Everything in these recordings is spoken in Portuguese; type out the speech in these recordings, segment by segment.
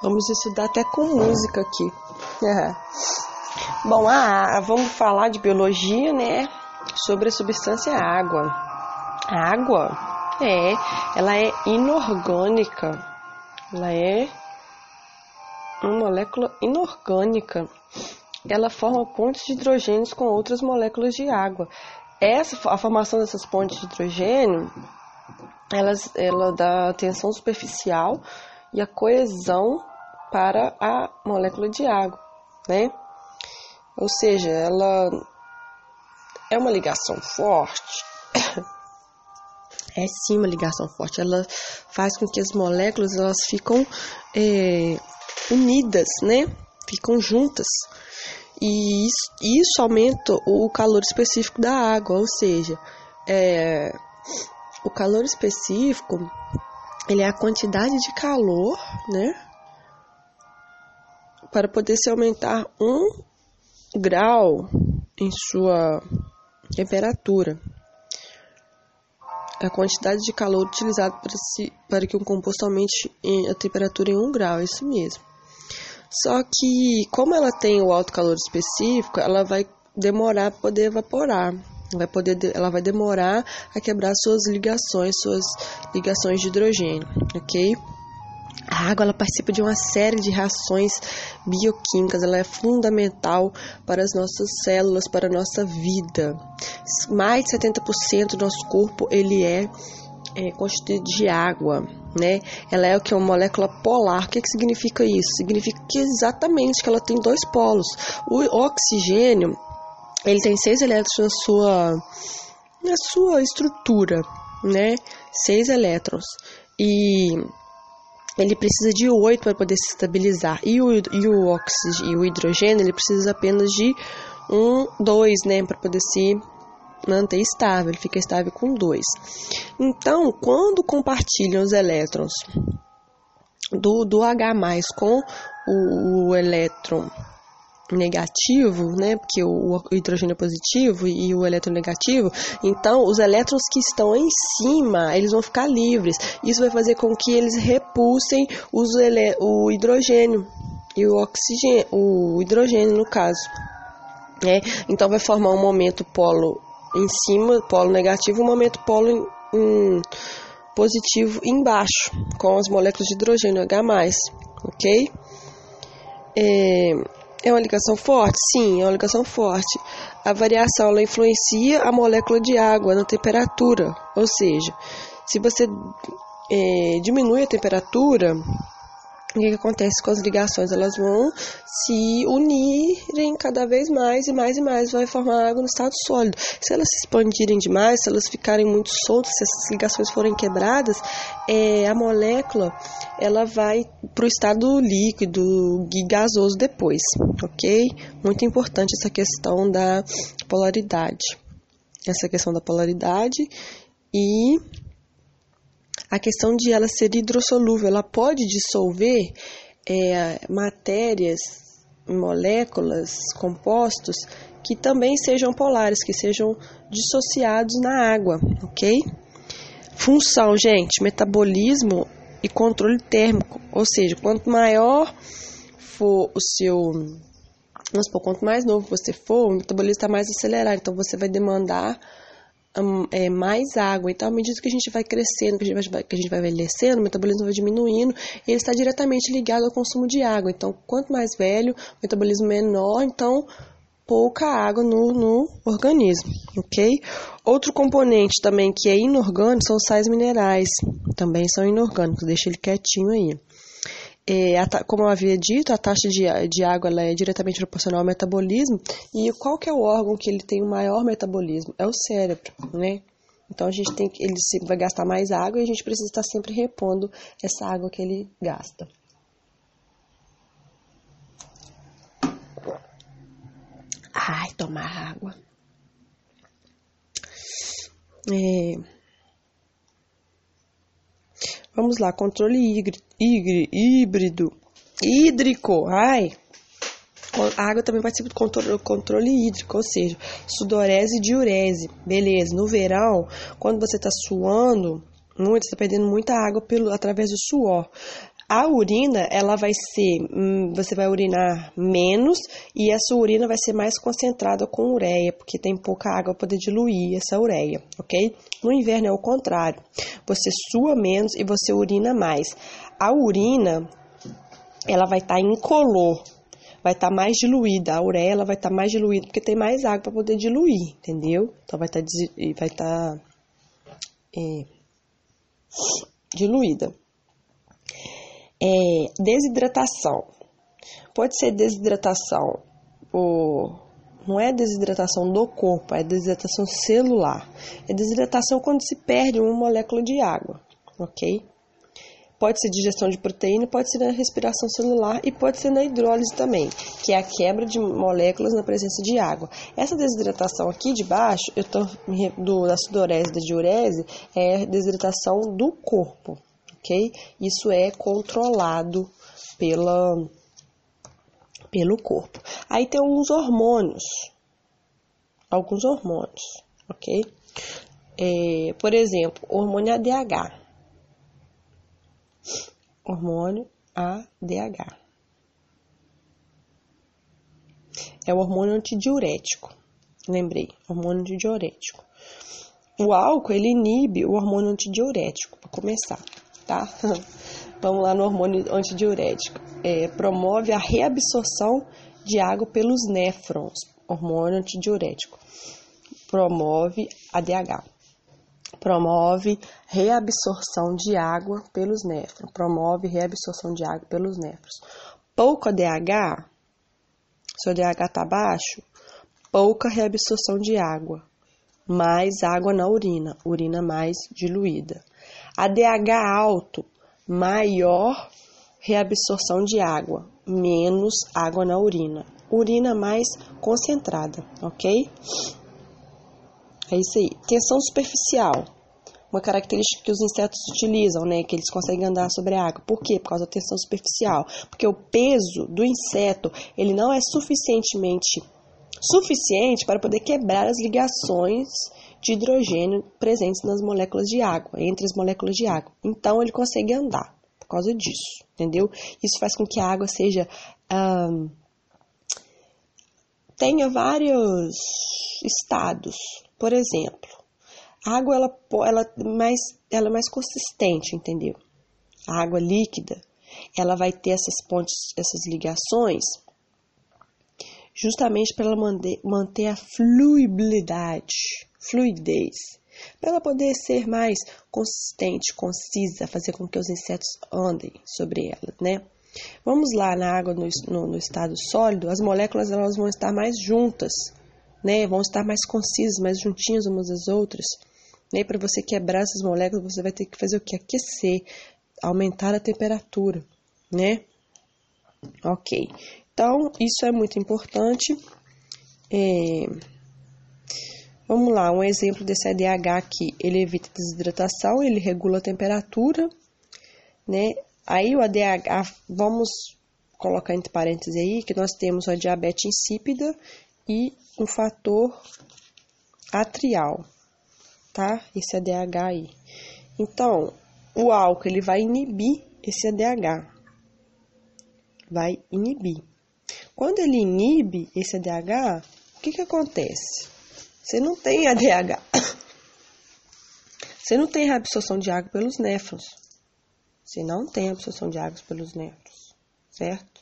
Vamos estudar até com música aqui. Bom, ah, vamos falar de biologia, né? Sobre a substância água. A água é, ela é inorgânica. Ela é uma molécula inorgânica. Ela forma pontes de hidrogênio com outras moléculas de água. Essa, a formação dessas pontes de hidrogênio, elas, ela dá a tensão superficial e a coesão para a molécula de água, né? Ou seja, ela é uma ligação forte. É sim uma ligação forte. Ela faz com que as moléculas elas ficam é, unidas, né? Ficam juntas. E isso, isso, aumenta o calor específico da água, ou seja, é, o calor específico ele é a quantidade de calor, né? Para poder se aumentar um grau em sua temperatura. A quantidade de calor utilizada para, si, para que um composto aumente a temperatura em 1 grau, é isso mesmo. Só que, como ela tem o alto calor específico, ela vai demorar para poder evaporar. Vai poder, ela vai demorar a quebrar suas ligações, suas ligações de hidrogênio, ok? A água ela participa de uma série de reações bioquímicas, ela é fundamental para as nossas células, para a nossa vida. Mais de 70% do nosso corpo ele é, é constituído de água, né? Ela é o que é uma molécula polar. O que, que significa isso? Significa que exatamente que ela tem dois polos. O oxigênio ele tem seis elétrons na sua na sua estrutura, né? Seis elétrons e ele precisa de 8 para poder se estabilizar. E o, e o oxigênio e o hidrogênio, ele precisa apenas de 1, 2, né, para poder se manter estável. Ele fica estável com 2. Então, quando compartilham os elétrons do, do H+, com o, o elétron negativo, né? Porque o, hidrogênio é positivo e o elétron negativo. Então, os elétrons que estão em cima, eles vão ficar livres. Isso vai fazer com que eles repulsem os o hidrogênio e o oxigênio, o hidrogênio no caso. Né? Então, vai formar um momento polo em cima, polo negativo, um momento polo em positivo embaixo, com as moléculas de hidrogênio H+, ok? É, é uma ligação forte? Sim, é uma ligação forte. A variação ela influencia a molécula de água na temperatura, ou seja, se você é, diminui a temperatura, o que, acontece com as ligações? Elas vão se unirem cada vez mais e mais e mais, vai formar água no estado sólido. Se elas se expandirem demais, se elas ficarem muito soltas, se essas ligações forem quebradas, é, a molécula ela vai para o estado líquido e gasoso depois, ok? Muito importante essa questão da polaridade. Essa questão da polaridade e a questão de ela ser hidrossolúvel, ela pode dissolver é, matérias, moléculas, compostos que também sejam polares, que sejam dissociados na água, ok? Função, gente, metabolismo e controle térmico, ou seja, quanto maior for o seu vamos supor, quanto mais novo você for, o metabolismo está mais acelerado, então você vai demandar é, mais água. Então, à medida que a gente vai crescendo, que a gente vai, que a gente vai envelhecendo, o metabolismo vai diminuindo, ele está diretamente ligado ao consumo de água. Então, quanto mais velho, o metabolismo menor, então pouca água no, no organismo, ok? Outro componente também que é inorgânico são sais minerais, também são inorgânicos, deixa ele quietinho aí. É, como eu havia dito, a taxa de, de água é diretamente proporcional ao metabolismo. E qual que é o órgão que ele tem o maior metabolismo? É o cérebro, né? Então a gente tem que ele vai gastar mais água e a gente precisa estar sempre repondo essa água que ele gasta. Ai, tomar água. É, Vamos lá, controle híbrido, hídrico. Ai, a água também participa do controle, controle hídrico, ou seja, sudorese e diurese. Beleza, no verão, quando você está suando muito, está perdendo muita água pelo, através do suor. A urina, ela vai ser, hum, você vai urinar menos e essa urina vai ser mais concentrada com ureia, porque tem pouca água para poder diluir essa ureia, ok? No inverno é o contrário, você sua menos e você urina mais. A urina, ela vai estar tá incolor, vai estar tá mais diluída, a ureia ela vai estar tá mais diluída porque tem mais água para poder diluir, entendeu? Então vai estar tá, vai estar tá, é, diluída. É, desidratação. Pode ser desidratação por. Não é desidratação do corpo, é desidratação celular. É desidratação quando se perde uma molécula de água, ok? Pode ser digestão de proteína, pode ser na respiração celular e pode ser na hidrólise também, que é a quebra de moléculas na presença de água. Essa desidratação aqui de baixo, eu tô do, da sudorese da diurese, é desidratação do corpo, ok? Isso é controlado pela, pelo corpo. Aí tem alguns hormônios, alguns hormônios, ok? É, por exemplo, hormônio ADH. Hormônio ADH. É o hormônio antidiurético. Lembrei, hormônio antidiurético. O álcool, ele inibe o hormônio antidiurético, para começar tá? Vamos lá no hormônio antidiurético. É, promove a reabsorção de água pelos néfrons, hormônio antidiurético. Promove ADH. Promove reabsorção de água pelos néfrons. Promove reabsorção de água pelos néfrons. Pouco ADH, se o ADH está baixo, pouca reabsorção de água, mais água na urina, urina mais diluída. ADH alto, maior reabsorção de água, menos água na urina. Urina mais concentrada, ok? É isso aí. Tensão superficial. Uma característica que os insetos utilizam, né? Que eles conseguem andar sobre a água. Por quê? Por causa da tensão superficial. Porque o peso do inseto, ele não é suficientemente suficiente para poder quebrar as ligações de hidrogênio presentes nas moléculas de água, entre as moléculas de água. Então ele consegue andar por causa disso, entendeu? Isso faz com que a água seja tenha vários estados. Por exemplo, a água ela, ela, mais, ela é mais consistente, entendeu? A água líquida, ela vai ter essas pontes, essas ligações justamente para ela manter, manter a fluibilidade, fluidez, para ela poder ser mais consistente, concisa, fazer com que os insetos andem sobre ela, né? Vamos lá na água no, no, no estado sólido, as moléculas elas vão estar mais juntas, né? Vão estar mais concisas, mais juntinhas umas das outras. Né? Para você quebrar essas moléculas, você vai ter que fazer o que? Aquecer, aumentar a temperatura, né? Ok. Então, isso é muito importante. É... Vamos lá, um exemplo desse ADH aqui, ele evita desidratação, ele regula a temperatura, né? Aí o ADH, vamos colocar entre parênteses aí, que nós temos a diabetes insípida e um fator atrial, tá? Esse ADH aí. Então, o álcool, ele vai inibir esse ADH. Vai inibir. Quando ele inibe esse ADH, o que, que acontece? Você não tem ADH. Você não tem absorção de água pelos néfrons. Você não tem absorção de água pelos néfrons, certo?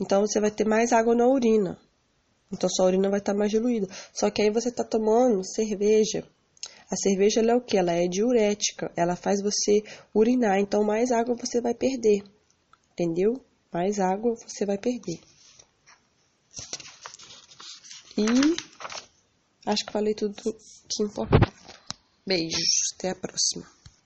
Então você vai ter mais água na urina. Então sua urina vai estar mais diluída. Só que aí você está tomando cerveja. A cerveja é o que? Ela é diurética. Ela faz você urinar. Então mais água você vai perder. Entendeu? mais água você vai perder. E acho que falei tudo que importa. Beijos, até a próxima.